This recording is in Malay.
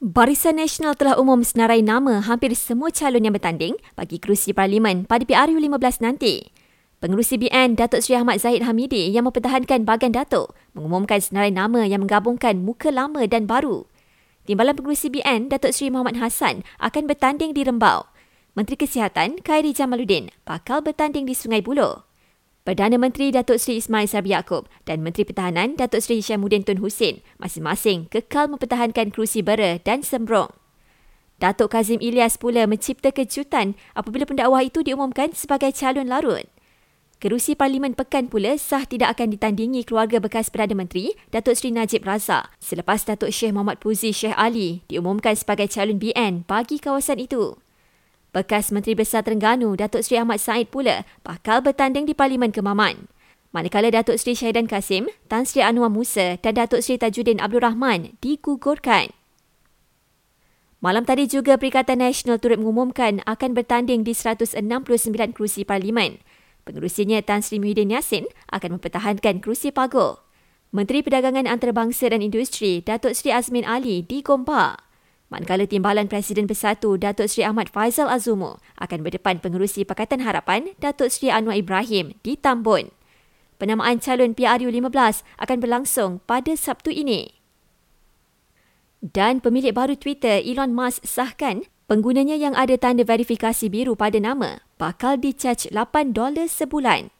Barisan Nasional telah umum senarai nama hampir semua calon yang bertanding bagi kerusi Parlimen pada PRU 15 nanti. Pengerusi BN Datuk Seri Ahmad Zahid Hamidi yang mempertahankan bagan Datuk mengumumkan senarai nama yang menggabungkan muka lama dan baru. Timbalan Pengerusi BN Datuk Seri Muhammad Hassan akan bertanding di Rembau. Menteri Kesihatan Khairi Jamaluddin bakal bertanding di Sungai Buloh. Perdana Menteri Datuk Seri Ismail Sabri Yaakob dan Menteri Pertahanan Datuk Seri Syamuddin Tun Hussein masing-masing kekal mempertahankan kerusi Bera dan Sembrong. Datuk Kazim Ilyas pula mencipta kejutan apabila pendakwah itu diumumkan sebagai calon larut. Kerusi Parlimen Pekan pula sah tidak akan ditandingi keluarga bekas Perdana Menteri Datuk Seri Najib Razak selepas Datuk Syekh Muhammad Puzi Syekh Ali diumumkan sebagai calon BN bagi kawasan itu. Bekas Menteri Besar Terengganu Datuk Seri Ahmad Said pula bakal bertanding di Parlimen Kemaman. Manakala Datuk Seri Syahidan Kasim, Tan Sri Anwar Musa dan Datuk Seri Tajuddin Abdul Rahman digugurkan. Malam tadi juga Perikatan Nasional turut mengumumkan akan bertanding di 169 kerusi Parlimen. Pengerusinya Tan Sri Muhyiddin Yassin akan mempertahankan kerusi Pago. Menteri Perdagangan Antarabangsa dan Industri Datuk Seri Azmin Ali digompak manakala Timbalan Presiden Bersatu Datuk Seri Ahmad Faizal Azumu akan berdepan pengerusi Pakatan Harapan Datuk Seri Anwar Ibrahim di Tambun. Penamaan calon PRU 15 akan berlangsung pada Sabtu ini. Dan pemilik baru Twitter Elon Musk sahkan penggunanya yang ada tanda verifikasi biru pada nama bakal dicaj $8 sebulan.